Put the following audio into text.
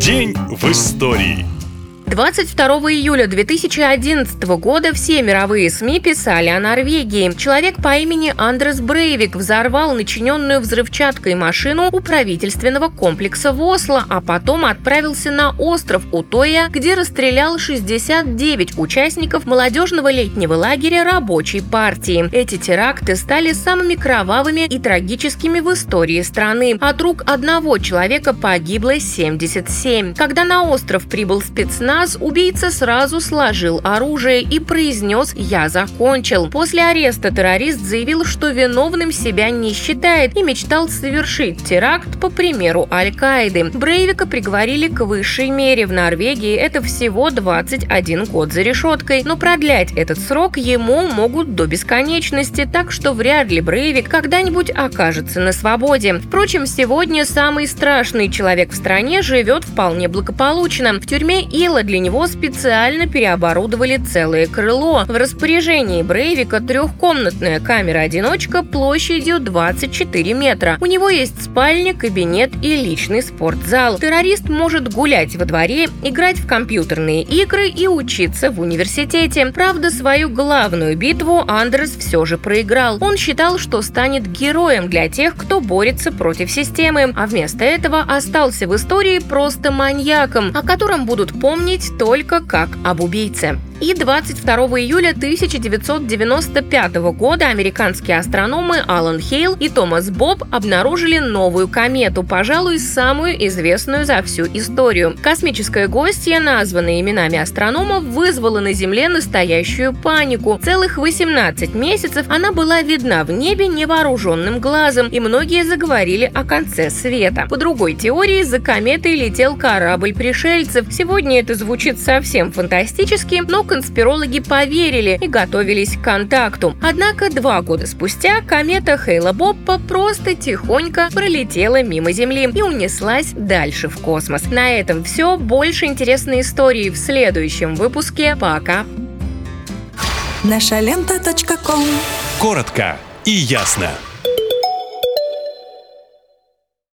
День в истории. 22 июля 2011 года все мировые СМИ писали о Норвегии. Человек по имени Андрес Брейвик взорвал начиненную взрывчаткой машину у правительственного комплекса в Осло, а потом отправился на остров Утоя, где расстрелял 69 участников молодежного летнего лагеря рабочей партии. Эти теракты стали самыми кровавыми и трагическими в истории страны. От рук одного человека погибло 77. Когда на остров прибыл спецназ, раз убийца сразу сложил оружие и произнес «Я закончил». После ареста террорист заявил, что виновным себя не считает и мечтал совершить теракт по примеру Аль-Каиды. Брейвика приговорили к высшей мере в Норвегии. Это всего 21 год за решеткой. Но продлять этот срок ему могут до бесконечности, так что вряд ли Брейвик когда-нибудь окажется на свободе. Впрочем, сегодня самый страшный человек в стране живет вполне благополучно. В тюрьме Ила для него специально переоборудовали целое крыло. В распоряжении Брейвика трехкомнатная камера-одиночка площадью 24 метра. У него есть спальня, кабинет и личный спортзал. Террорист может гулять во дворе, играть в компьютерные игры и учиться в университете. Правда, свою главную битву Андерс все же проиграл. Он считал, что станет героем для тех, кто борется против системы, а вместо этого остался в истории просто маньяком, о котором будут помнить говорить только как об убийце. И 22 июля 1995 года американские астрономы Алан Хейл и Томас Боб обнаружили новую комету, пожалуй, самую известную за всю историю. Космическое гостье, названное именами астрономов, вызвало на Земле настоящую панику. Целых 18 месяцев она была видна в небе невооруженным глазом, и многие заговорили о конце света. По другой теории, за кометой летел корабль пришельцев. Сегодня это звучит совсем фантастически, но конспирологи поверили и готовились к контакту. Однако два года спустя комета Хейла Боппа просто тихонько пролетела мимо Земли и унеслась дальше в космос. На этом все. Больше интересной истории в следующем выпуске. Пока! Наша лента. Коротко и ясно.